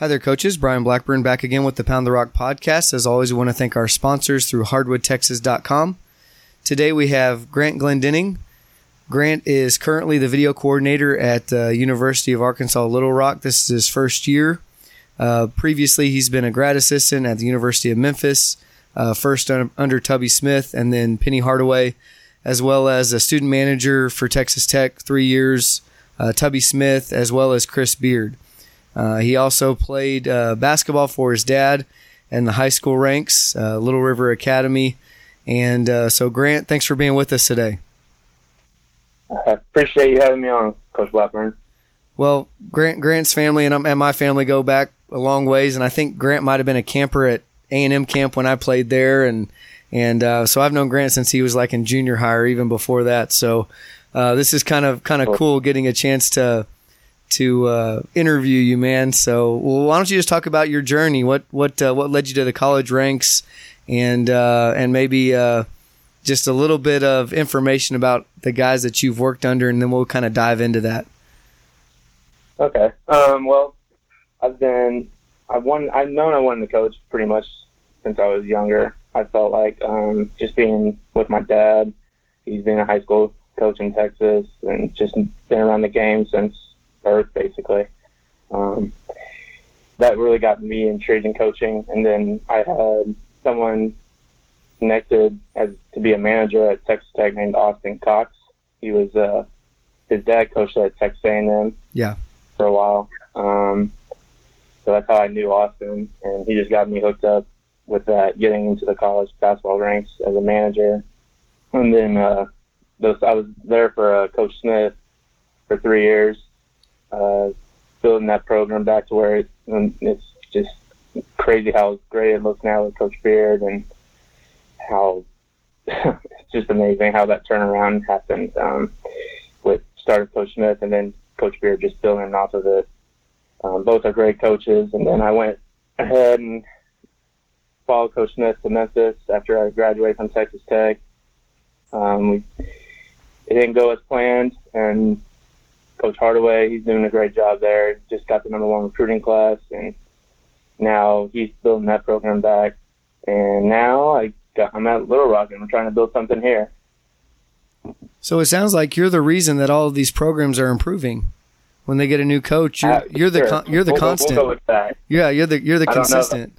Hi there, coaches. Brian Blackburn back again with the Pound the Rock podcast. As always, we want to thank our sponsors through hardwoodtexas.com. Today we have Grant Glendening. Grant is currently the video coordinator at the uh, University of Arkansas Little Rock. This is his first year. Uh, previously, he's been a grad assistant at the University of Memphis, uh, first un- under Tubby Smith and then Penny Hardaway, as well as a student manager for Texas Tech, three years, uh, Tubby Smith, as well as Chris Beard. Uh, he also played uh, basketball for his dad in the high school ranks, uh, Little River Academy. And uh, so, Grant, thanks for being with us today. I appreciate you having me on, Coach Blackburn. Well, Grant Grant's family and, and my family go back a long ways, and I think Grant might have been a camper at A and M camp when I played there, and and uh, so I've known Grant since he was like in junior high or even before that. So uh, this is kind of kind of cool getting a chance to to uh, interview you, man. So, well, why don't you just talk about your journey? What what uh, what led you to the college ranks, and uh, and maybe uh, just a little bit of information about the guys that you've worked under, and then we'll kind of dive into that. Okay. Um, well, I've been I've won I've known I wanted to coach pretty much since I was younger. I felt like um, just being with my dad. He's been a high school coach in Texas, and just been around the game since birth, basically. Um, that really got me intrigued in coaching. And then I had someone connected as to be a manager at Texas Tech named Austin Cox. He was uh, his dad coached at Texas A&M. Yeah. For a while. Um, so that's how I knew Austin, and he just got me hooked up with that, getting into the college basketball ranks as a manager. And then uh, those, I was there for uh, Coach Smith for three years, uh, building that program back to where it, it's just crazy how great it looks now with Coach Beard and how it's just amazing how that turnaround happened um, with started Coach Smith and then Coach Beard just building off of it. Um, both are great coaches, and then I went ahead and followed Coach Smith to Memphis after I graduated from Texas Tech. Um, we, it didn't go as planned, and Coach Hardaway. He's doing a great job there. Just got the number one recruiting class, and now he's building that program back. And now I got, I'm at Little Rock, and we're trying to build something here. So it sounds like you're the reason that all of these programs are improving. When they get a new coach, you're, uh, you're the con- you're the we'll constant. We'll yeah, you're the you're the I consistent.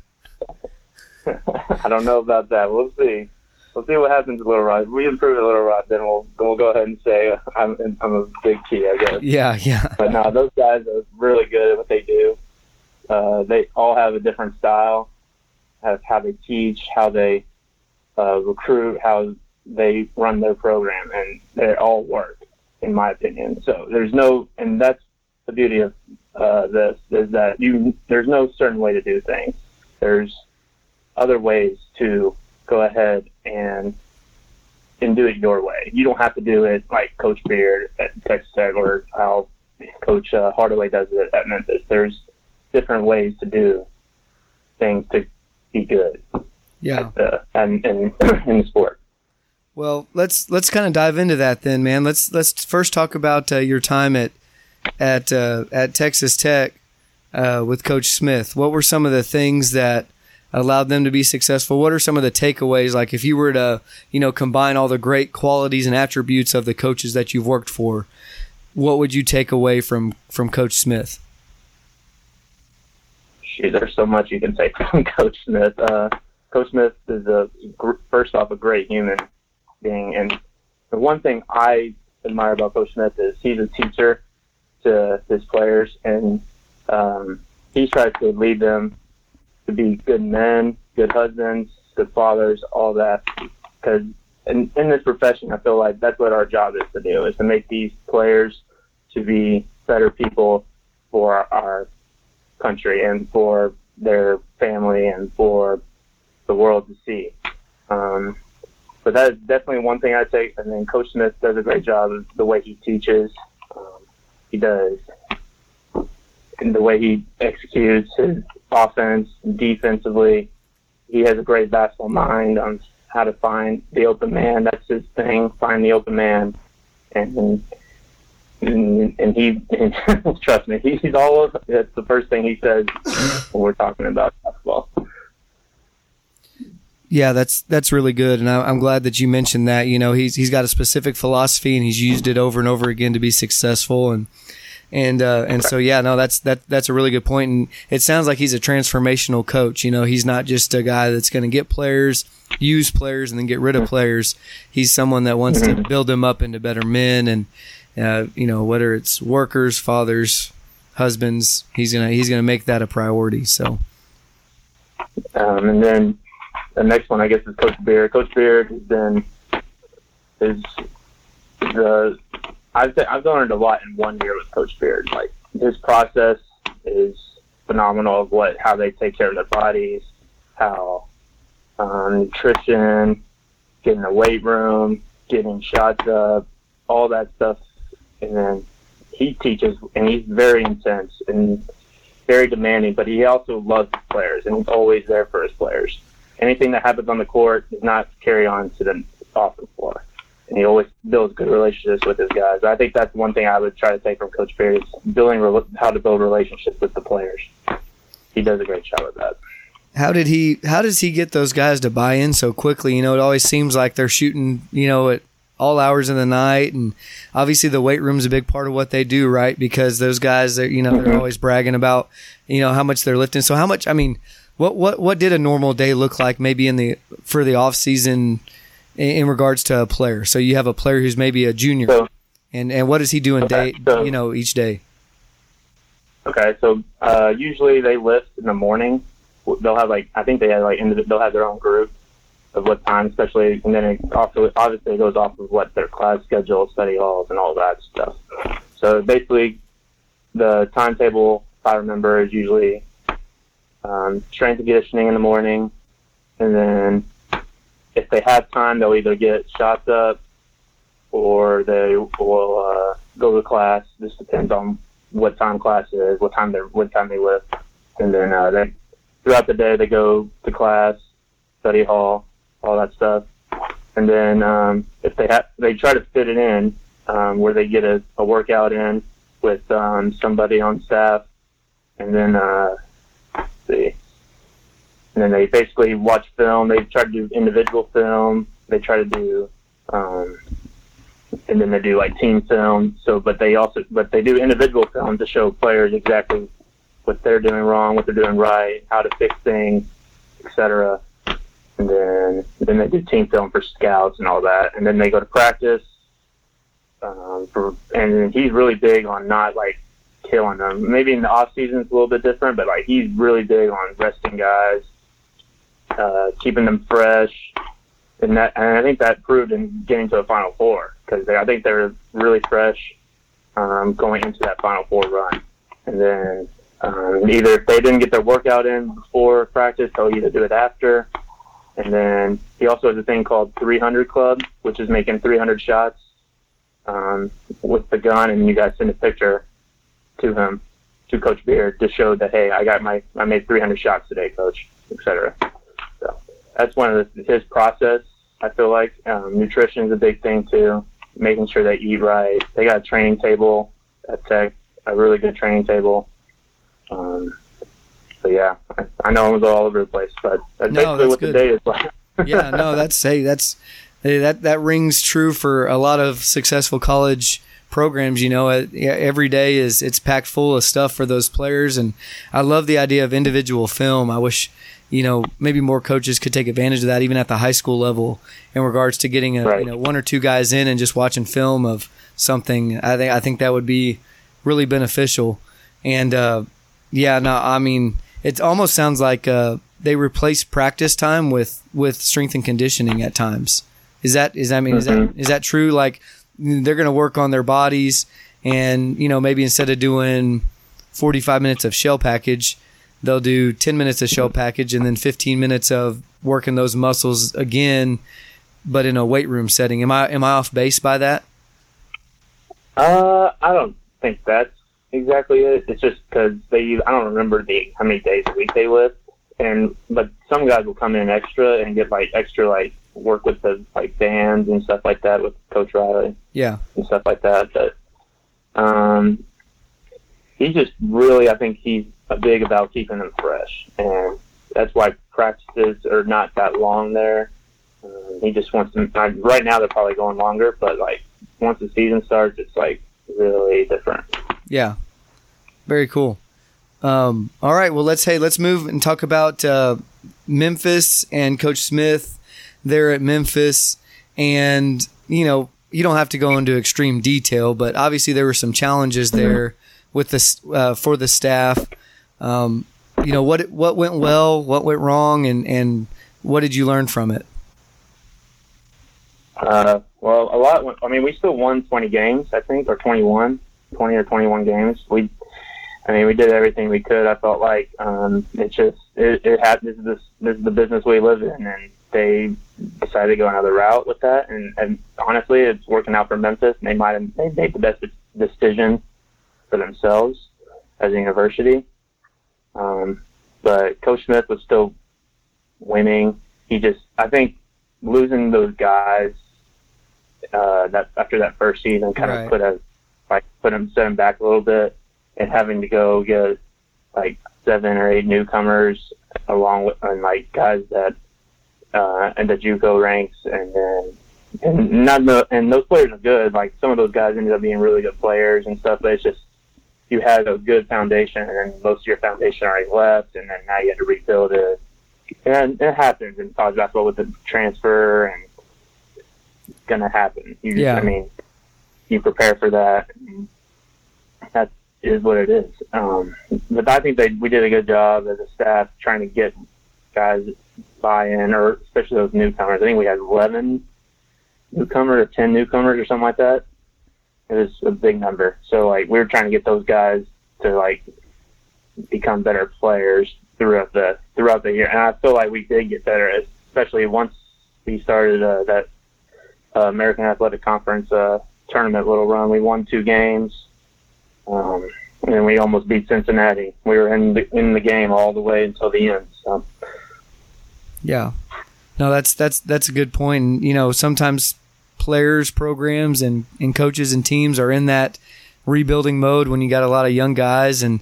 Don't I don't know about that. We'll see we'll see what happens at Little. If we improve at Little Rock, then we'll then we'll go ahead and say I'm I'm a big key, I guess. Yeah, yeah. But no, those guys are really good at what they do. Uh, they all have a different style, how, how they teach, how they uh, recruit, how they run their program, and they all work, in my opinion. So there's no, and that's the beauty of uh, this is that you there's no certain way to do things. There's other ways to go ahead and and do it your way. You don't have to do it like Coach Beard at Texas Tech or how Coach uh, Hardaway does it at Memphis. There's different ways to do things to be good. Yeah, the, and in in the sport. Well, let's let's kind of dive into that then, man. Let's let's first talk about uh, your time at at uh, at Texas Tech uh, with Coach Smith. What were some of the things that allowed them to be successful? What are some of the takeaways? Like if you were to, you know, combine all the great qualities and attributes of the coaches that you've worked for, what would you take away from from Coach Smith? Shoot, there's so much you can take from Coach Smith. Uh, Coach Smith is a first off a great human being, and the one thing I admire about Coach Smith is he's a teacher to his players, and um, he tries to lead them to be good men, good husbands, good fathers, all that. Because in, in this profession, I feel like that's what our job is to do, is to make these players to be better people for our, country and for their family and for the world to see. Um, but that is definitely one thing I take. And then Coach Smith does a great job of the way he teaches. Um, he does and the way he executes his offense, defensively. He has a great basketball mind on how to find the open man. That's his thing, find the open man. And and, and he and trust me, he's all of it's the first thing he says when we're talking about basketball. Yeah, that's that's really good, and I, am glad that you mentioned that. You know, he's he's got a specific philosophy, and he's used it over and over again to be successful, and and uh, and so yeah, no, that's that that's a really good point, and it sounds like he's a transformational coach. You know, he's not just a guy that's going to get players, use players, and then get rid of players. He's someone that wants to build them up into better men, and uh, you know, whether it's workers, fathers, husbands, he's gonna he's gonna make that a priority. So, um, and then the next one, I guess, is Coach Beard. Coach Beard has been is the I've I've learned a lot in one year with Coach Beard. Like his process is phenomenal of what how they take care of their bodies, how um, nutrition, getting the weight room, getting shots up, all that stuff, and then he teaches and he's very intense and very demanding, but he also loves his players and he's always there for his players. Anything that happens on the court does not carry on to the and he always builds good relationships with his guys. I think that's one thing I would try to take from Coach Perry is building how to build relationships with the players. He does a great job of that. How did he? How does he get those guys to buy in so quickly? You know, it always seems like they're shooting. You know, at all hours of the night, and obviously the weight room is a big part of what they do, right? Because those guys, are, you know, they're mm-hmm. always bragging about, you know, how much they're lifting. So how much? I mean, what what what did a normal day look like? Maybe in the for the off season in, regards to a player. So you have a player who's maybe a junior, so, and and what is he doing okay, day so, you know each day? Okay, so uh, usually they lift in the morning. They'll have like I think they have like they'll have their own group of what time, especially, and then it also obviously it goes off of what their class schedule, study halls, and all that stuff. So basically, the timetable, if I remember, is usually um, strength and conditioning in the morning, and then if they have time, they'll either get shots up or they will uh, go to class. This depends on what time class is, what time they what time they lift, and then uh, they throughout the day they go to class, study hall, all that stuff, and then um, if they have they try to fit it in um, where they get a, a workout in with um, somebody on staff, and then uh, see and then they basically watch film. They try to do individual film. They try to do, um, and then they do like team film. So, but they also, but they do individual film to show players exactly what they're doing wrong, what they're doing right, how to fix things, etc. And then, then they do team film for scouts and all that. And then they go to practice. Um, for, and he's really big on not like killing them. Maybe in the off season it's a little bit different, but like he's really big on resting guys uh, keeping them fresh, and that and I think that proved in getting to the Final Four because I think they're really fresh um, going into that Final Four run, and then um, either if they didn't get their workout in before practice, they'll either do it after. And then he also has a thing called 300 Club, which is making 300 shots um, with the gun, and you guys send a picture to him, to Coach Beard, to show that hey, I got my I made 300 shots today, Coach, etc that's one of the, his process. I feel like um, nutrition is a big thing too. Making sure they eat right. They got a training table at Tech, a really good training table. Um, so yeah, I, I know I'm all over the place, but that's no, basically that's what good. the day is like. yeah, no, that's hey, that's hey, that that rings true for a lot of successful college programs. You know, every day is it's packed full of stuff for those players, and I love the idea of individual film. I wish you know, maybe more coaches could take advantage of that even at the high school level in regards to getting a, right. you know, one or two guys in and just watching film of something. I think, I think that would be really beneficial. And, uh, yeah, no, I mean, it almost sounds like, uh, they replace practice time with, with strength and conditioning at times. Is that, is that, I mean, mm-hmm. is that, mm-hmm. is that true? Like they're going to work on their bodies and, you know, maybe instead of doing 45 minutes of shell package, they'll do 10 minutes of shell package and then 15 minutes of working those muscles again, but in a weight room setting. Am I am I off base by that? Uh, I don't think that's exactly it. It's just because they I don't remember the how many days a week they lift, and but some guys will come in extra and get like extra like work with the like bands and stuff like that with Coach Riley. Yeah, and stuff like that. But Um, he's just really, I think he's big about keeping them fresh, and that's why practices are not that long there. Um, he just wants them. Right now, they're probably going longer, but like once the season starts, it's like really different. Yeah, very cool. Um, all right, well let's hey let's move and talk about uh, Memphis and Coach Smith there at Memphis, and you know you don't have to go into extreme detail, but obviously there were some challenges there with the uh, for the staff. Um, you know what what went well, what went wrong, and and what did you learn from it? Uh, well, a lot. I mean, we still won 20 games, I think, or 21, 20 or 21 games. We I mean, we did everything we could. I felt like um, it's just it, it had this is this, this is the business we live in, and they decided to go another route with that. And, and honestly, it's working out for Memphis. And they might have they made the best decision for themselves as a university. Um, but Coach Smith was still winning. He just, I think, losing those guys uh, that after that first season kind right. of put a like put him set him back a little bit and having to go get like seven or eight newcomers along with and like guys that uh and the JUCO ranks and then and not the and those players are good. Like some of those guys ended up being really good players and stuff, but it's just you had a good foundation and then most of your foundation already left and then now you had to rebuild it. And it happens in college basketball with the transfer and it's gonna happen. You yeah. I mean, you prepare for that. That's what it is. Um, but I think they we did a good job as a staff trying to get guys buy-in, or especially those newcomers. I think we had 11 newcomers or 10 newcomers or something like that. It was a big number. So like we were trying to get those guys to like become better players throughout the throughout the year, and I feel like we did get better, especially once we started uh, that uh, American Athletic Conference uh, tournament little run. We won two games um, and we almost beat Cincinnati. We were in the, in the game all the way until the end. So. Yeah, no, that's that's that's a good point. And, you know, sometimes players, programs, and and coaches and teams are in that rebuilding mode when you got a lot of young guys. And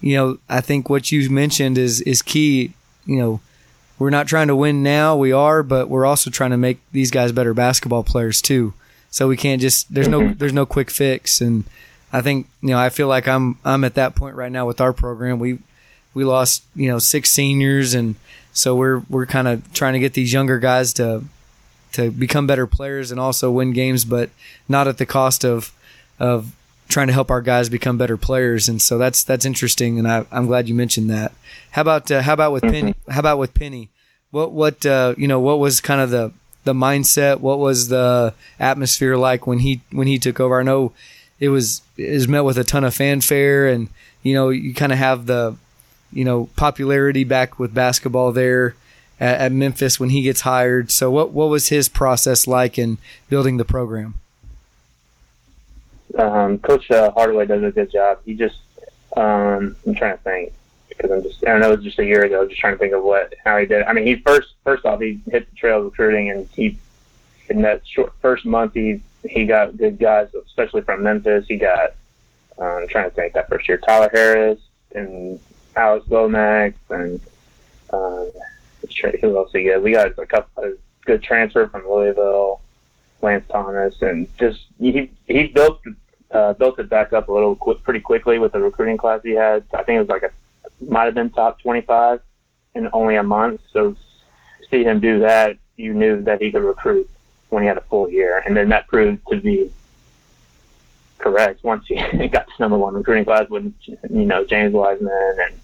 you know, I think what you mentioned is is key. You know, we're not trying to win now. We are, but we're also trying to make these guys better basketball players too. So we can't just there's no there's no quick fix and I think you know I feel like I'm I'm at that point right now with our program. We we lost you know six seniors, and so we're we're kind of trying to get these younger guys to to become better players and also win games, but not at the cost of of trying to help our guys become better players. And so that's that's interesting, and I, am glad you mentioned that. How about uh, how about with Penny? How about with Penny? What what uh, you know what was kind of the the mindset? What was the atmosphere like when he when he took over? I know it was is met with a ton of fanfare, and you know you kind of have the you know popularity back with basketball there at, at, Memphis when he gets hired. So what what was his process like in building the program? Um, Coach uh, Hardaway does a good job. He just um, I'm trying to think because I'm just I don't know it was just a year ago. Just trying to think of what how he did. I mean, he first first off he hit the trail recruiting, and he in that short first month he he got good guys, especially from Memphis. He got, um, I'm trying to think that first year, Tyler Harris and Alex Lomax and who else he got? We got a couple of good transfer from Louisville, Lance Thomas, and just he he built uh, built it back up a little qu- pretty quickly with the recruiting class he had. I think it was like a might have been top 25 in only a month. So see him do that, you knew that he could recruit when he had a full year, and then that proved to be correct once he got to number one recruiting class with you know James Wiseman and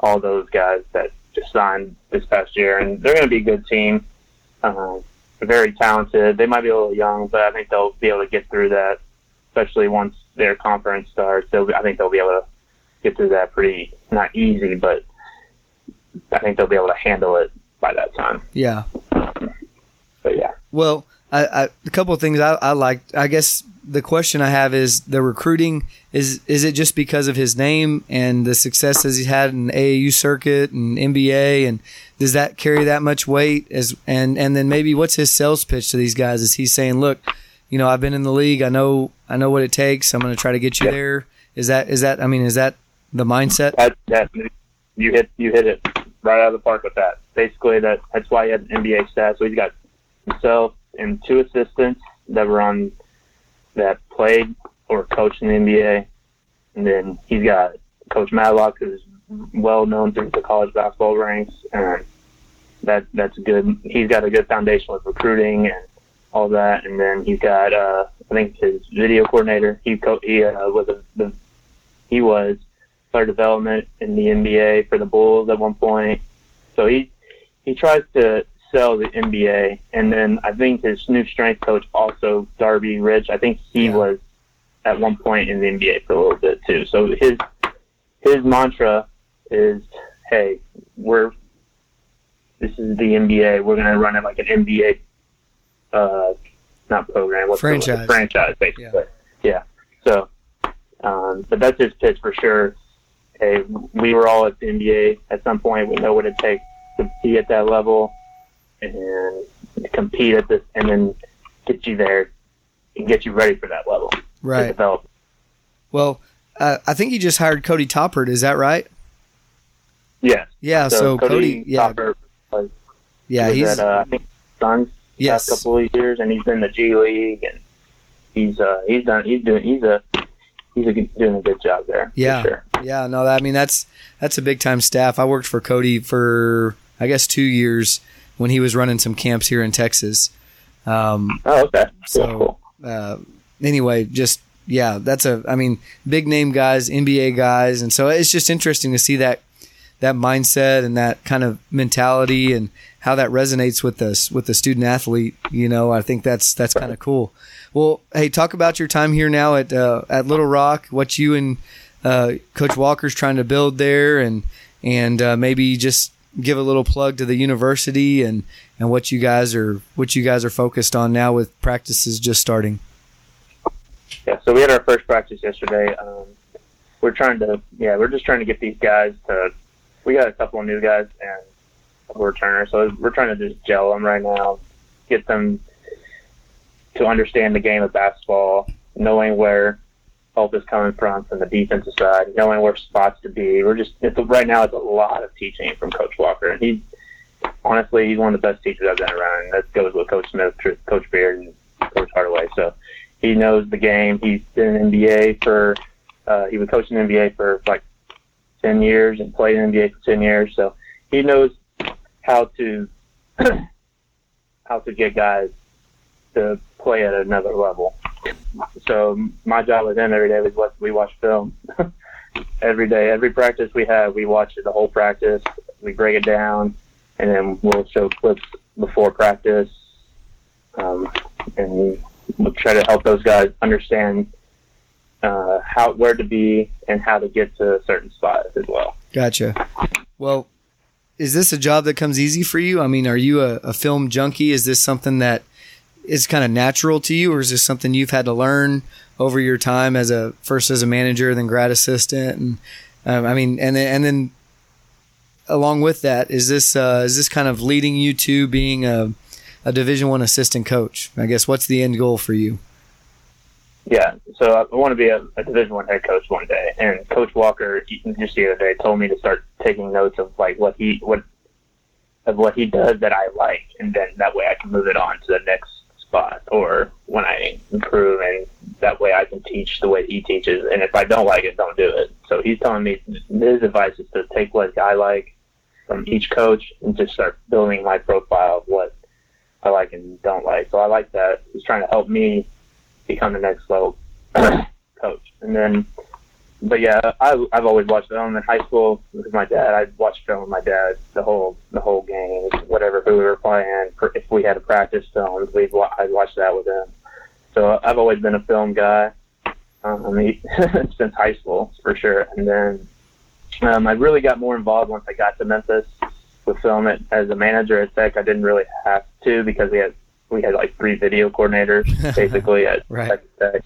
all those guys that just signed this past year, and they're going to be a good team. Uh, very talented. They might be a little young, but I think they'll be able to get through that, especially once their conference starts. They'll, I think they'll be able to get through that pretty not easy, but I think they'll be able to handle it by that time. Yeah. But yeah. Well, I, I, a couple of things I, I like. I guess the question I have is the recruiting is is it just because of his name and the successes he's had in AAU circuit and NBA and does that carry that much weight as and and then maybe what's his sales pitch to these guys? Is he saying, look, you know, I've been in the league. I know I know what it takes. I'm going to try to get you Yeah. there. Is that is that? I mean, is that the mindset? That, that you hit you hit it right out of the park with that. Basically, that that's why he had an NBA staff. So he's got himself and two assistants that were on that played or coached in the NBA, and then he's got Coach Madlock, who's well known through the college basketball ranks, and that that's good. He's got a good foundation with recruiting and all that, and then he's got uh, I think his video coordinator. He co- he uh, was a, the he was player development in the NBA for the Bulls at one point. So he he tries to sell the NBA, and then I think his new strength coach also Darby Rich. I think he Yeah. was at one point in the NBA for a little bit too. So his his mantra is, "Hey, we're this is the NBA. We're gonna run it like an NBA, uh, not program, what's the word? Franchise. franchise, basically. Yeah. So, um, but that's his pitch for sure. Hey, we were all at the NBA at some point. We know what it takes to be at that level and compete at this, and then get you there and get you ready for that level. Right. develop. Well, uh, I think you just hired Cody Toppert. Is that right? Yeah. Yeah. So, Cody, yeah, Topper was, yeah, he's at, uh, I think Suns yes, last couple of years, and he's been in the G League, and he's uh, he's done he's doing he's a he's a, good- doing a good job there. Yeah. sure. Yeah, no, I mean that's that's a big time staff. I worked for Cody for I guess two years when he was running some camps here in Texas. Um, Oh, okay. Cool, So- cool. uh, anyway, just yeah, that's a I mean big name guys, NBA guys, and so it's just interesting to see that that mindset and that kind of mentality and how that resonates with us with the student athlete. You know, I think that's that's kind of cool. Well, hey, talk about your time here now at uh, at Little Rock. What you and uh, Coach Walker's trying to build there, and and uh, maybe just give a little plug to the university and and what you guys are what you guys are focused on now with practices just starting. Yeah, so we had our first practice yesterday. Um, we're trying to, yeah, we're just trying to get these guys to. We got a couple of new guys and a couple returners, so we're trying to just gel them right now, get them to understand the game of basketball, knowing where is coming from from the defensive side, knowing where spots to be. We're just it's, right now it's a lot of teaching from Coach Walker, and he's honestly he's one of the best teachers I've been around, and that goes with Coach Smith, Coach Beard, and Coach Hardaway. So he knows the game. He's been in NBA for uh, he was coaching in NBA for like ten years and played in NBA for ten years. So he knows how to how to get guys to play at another level. So my job with him every day was what we watch film. every day, every practice we have, we watch the whole practice. We break it down, and then we'll show clips before practice, um, and we'll try to help those guys understand uh, how where to be and how to get to certain spots as well. Gotcha. Well, is this a job that comes easy for you? I mean, are you a, a film junkie? Is this something that is kind of natural to you, or is this something you've had to learn over your time as a first as a manager, then grad assistant, and um, I mean, and then and then along with that, is this uh, is this kind of leading you to being a a Division One assistant coach? I guess what's the end goal for you? Yeah, so I want to be a, a Division One head coach one day, and Coach Walker just the other day told me to start taking notes of like what he what of what he does that I like, and then that way I can move it on to the next spot, or when I improve, and that way I can teach the way he teaches. And if I don't like it, don't do it. So he's telling me his advice is to take what I like from each coach and just start building my profile of what I like and don't like. So I like that. He's trying to help me become the next level coach. And then, but yeah, I, I've always watched film in high school with my dad. I watched film with my dad the whole the whole game, whatever who we were playing. If we had a practice film, we'd wa- I'd watch that with him. So I've always been a film guy um, he- since high school for sure. And then um, I really got more involved once I got to Memphis with film it as a manager at Tech. I didn't really have to because we had we had like three video coordinators basically at Right. Tech.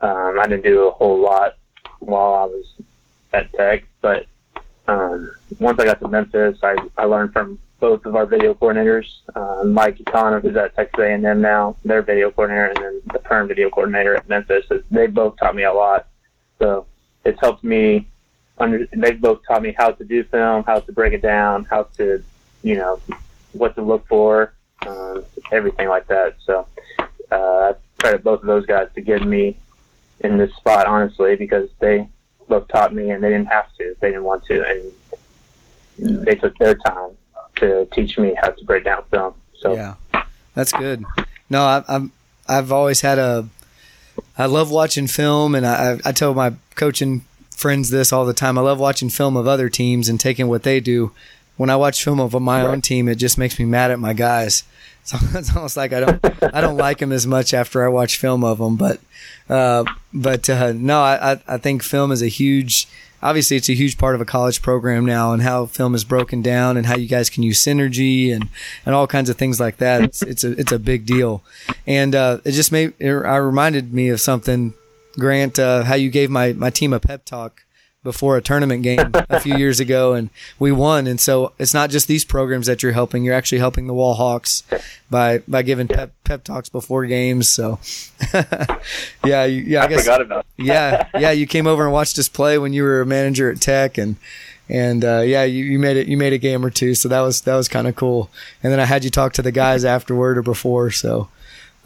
Um, I didn't do a whole lot while I was at Tech, but um, once I got to Memphis, I, I learned from both of our video coordinators, uh, Mike Connor, who's at Texas A&M now, their video coordinator, and then the perm video coordinator at Memphis. They both taught me a lot. So it's helped me. Under, they both taught me how to do film, how to break it down, how to, you know, what to look for, um, everything like that. So uh, I credit both of those guys to get me in this spot, honestly, because they both taught me and they didn't have to. They didn't want to, and they took their time to teach me how to break down film. So yeah, that's good. No, I, I'm I've always had a I love watching film, and I I tell my coaching friends this all the time. I love watching film of other teams and taking what they do. When I watch film of my right. own team, it just makes me mad at my guys. So it's almost like I don't I don't like them as much after I watch film of them. But uh, but uh, no, I I think film is a huge obviously it's a huge part of a college program now and how film is broken down and how you guys can use synergy and, and all kinds of things like that. It's, it's a, it's a big deal. And, uh, it just made, it, I reminded me of something, Grant, uh, how you gave my, my team a pep talk before a tournament game a few years ago and we won. And so it's not just these programs that you're helping. You're actually helping the Wall Hawks by, by giving pep, pep talks before games. So yeah, yeah, I, I guess, forgot about yeah, yeah. You came over and watched us play when you were a manager at Tech and, and uh, yeah, you, you made it. You made a game or two, so that was that was kind of cool. And then I had you talk to the guys afterward or before. So,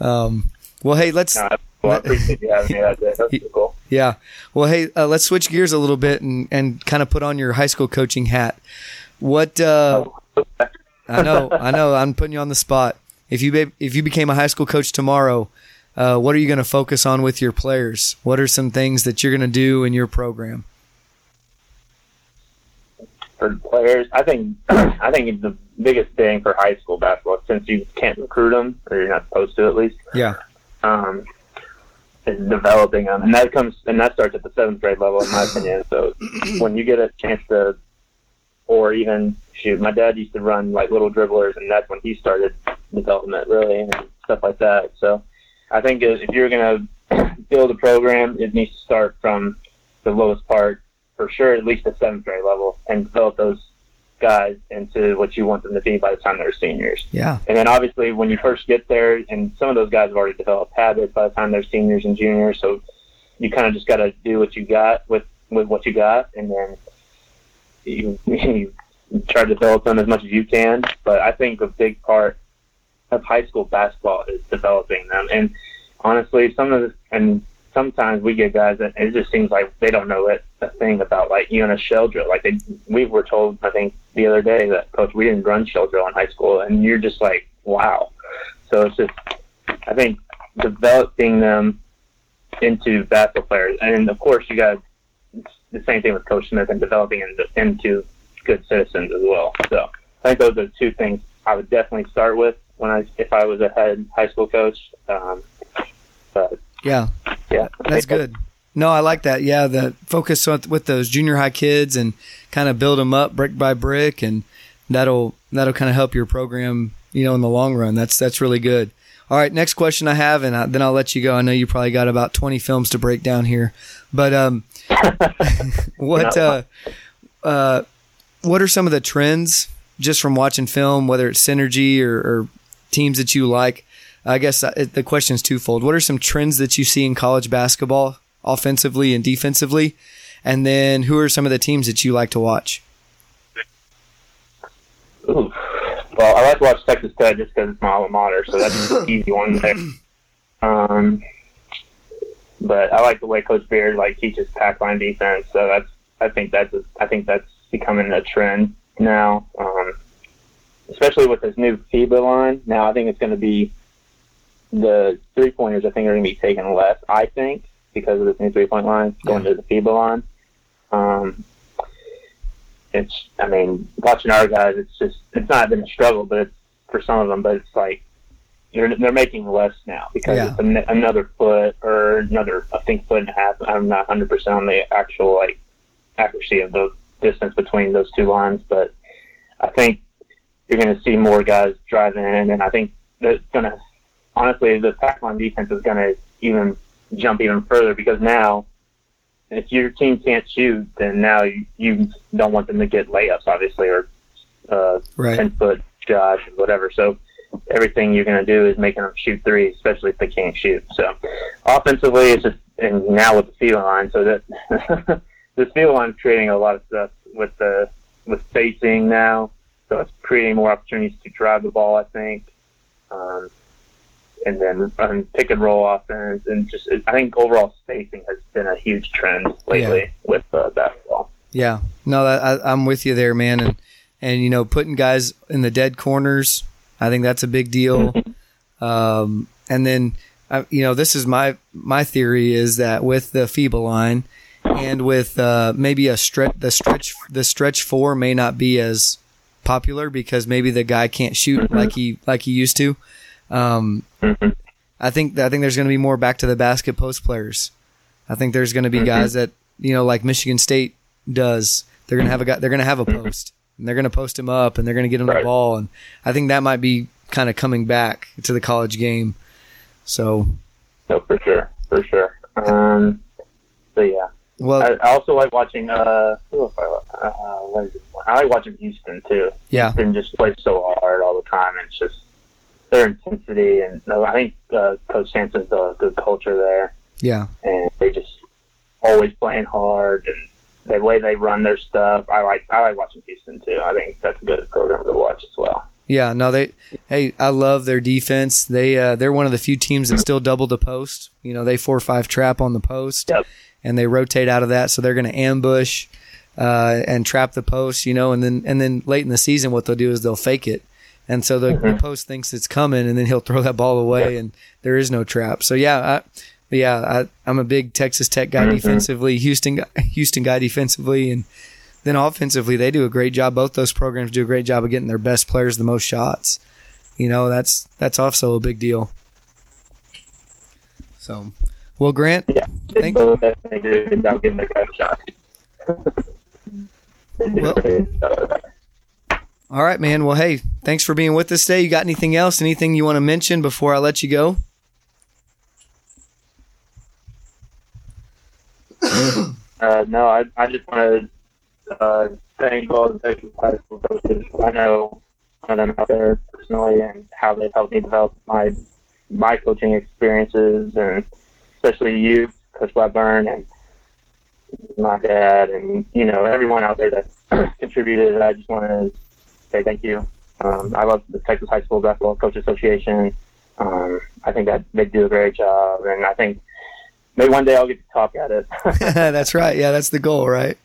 um, well, hey, let's. No, well, I appreciate you having me. That's, that's cool. Yeah. Well, hey, uh, let's switch gears a little bit and, and kind of put on your high school coaching hat. What? Uh, I know, I know. I'm putting you on the spot. If you be, if you became a high school coach tomorrow, uh, what are you going to focus on with your players? What are some things that you're going to do in your program? For players, I think I think the biggest thing for high school basketball, since you can't recruit them or you're not supposed to at least. Yeah. Um, is developing them, and that comes and that starts at the seventh grade level, in my opinion. So when you get a chance to, or even shoot, my dad used to run like little dribblers, and that's when he started development really and stuff like that. So I think if you're going to build a program, it needs to start from the lowest part for sure, at least the seventh grade level, and develop those guys into what you want them to be by the time they're seniors. Yeah. And then obviously when you first get there, and some of those guys have already developed habits by the time they're seniors and juniors, so you kind of just got to do what you got with with what you got, and then you, you try to develop them as much as you can. But I think a big part of high school basketball is developing them. And honestly, some of the, and sometimes we get guys that it just seems like they don't know it, a thing about like a shell drill. Like they, we were told, I think the other day that coach, we didn't run shell drill in high school, and you're just like, wow. So it's just, I think developing them into basketball players, and of course you got the same thing with Coach Smith and developing into, into good citizens as well. So I think those are two things I would definitely start with when I if I was a head high school coach. Um, but yeah, yeah, that's good. No, I like that. Yeah, the focus with those junior high kids and kind of build them up brick by brick, and that'll that'll kind of help your program, you know, in the long run. That's that's really good. All right, next question I have, and I, then I'll let you go. I know you probably got about twenty films to break down here, but um, what uh, uh, what are some of the trends just from watching film, whether it's synergy or, or teams that you like. I guess uh, the question is twofold. What are some trends that you see in college basketball, offensively and defensively? And then who are some of the teams that you like to watch? Ooh. Well, I like to watch Texas Tech just because it's my alma mater, so that's an easy one there. Um, but I like the way Coach Beard like teaches pack line defense, so that's I think that's a, I think that's becoming a trend now. Um, especially with this new FIBA line. Now I think it's going to be the three pointers. I think are going to be taken less. I think because of this new three point line going yeah. to the FIBA line. Um, it's I mean watching our guys, it's just it's not been a struggle, but it's for some of them, but it's like they're they're making less now because yeah. it's an, another foot or another I think foot and a half. I'm not 100 percent on the actual like accuracy of the distance between those two lines, but I think you're going to see more guys driving in, and I think that's going to honestly the pack line defense is going to even jump even further because now if your team can't shoot, then now you, you don't want them to get layups, obviously, or uh, Right. ten foot shot, whatever. So everything you're going to do is making them shoot three, especially if they can't shoot. So offensively, it's just and now with the FIBA line, so that this FIBA line is creating a lot of stuff with the with spacing now. So it's creating more opportunities to drive the ball, I think. Um, and then um, pick and roll offense, and just I think overall spacing has been a huge trend lately with uh, basketball. Yeah, no, that, I, I'm with you there, man. And and you know, putting guys in the dead corners, I think that's a big deal. Um, and then, you know, this is my my theory is that with the FIBA line and with uh, maybe a stretch, the stretch, the stretch four may not be as popular because maybe the guy can't shoot like he like he used to. Um, Mhm. I think I think there's going to be more back to the basket post players. I think there's going to be Mhm. guys that you know, like Michigan State does. They're going to have a guy. They're going to have a post, and they're going to post him up, and they're going to get him the ball. And I think that might be kind of coming back to the college game. So, No, for sure, for sure. Um, so yeah, well, I, I also like watching. Uh, who if I, uh, what is it? I like watching Houston too. yeah, Houston just plays so hard all the time. It's just their intensity, and I think uh, Coach Sampson's a good culture there, yeah, and they just always playing hard and the way they run their stuff. I like I like watching Houston too. I think that's a good program to watch as well. yeah. No, they. Hey, I love their defense. They uh, they're one of the few teams that still double the post. You know, they four five trap on the post, Yep. and they rotate out of that. So they're going to ambush uh, and trap the post. You know, and then and then late in the season, what they'll do is they'll fake it. And so the, the Mhm. post thinks it's coming, and then he'll throw that ball away, and there is no trap. So yeah, I, yeah, I, I'm a big Texas Tech guy Mhm. defensively, Houston guy, Houston guy defensively, and then offensively they do a great job. Both those programs do a great job of getting their best players the most shots. You know, that's that's also a big deal. So, well, Grant, Yeah, Thank- so that they do a good job giving their guys a shot. They do Well- a good job of that. All right, man. Well, hey, thanks for being with us today. You got anything else? Anything you want to mention before I let you go? Uh, no, I, I just want to uh, thank all the Texas high school coaches. I know one of them out there personally and how they've helped me develop my my coaching experiences, and especially you, Coach Blackburn, and my dad, and you know everyone out there that contributed. I just want to say thank you. Um, I love the Texas High School Basketball Coach Association. Um, I think that they do a great job, and I think maybe one day I'll get to talk at it. that's right. Yeah, that's the goal, right?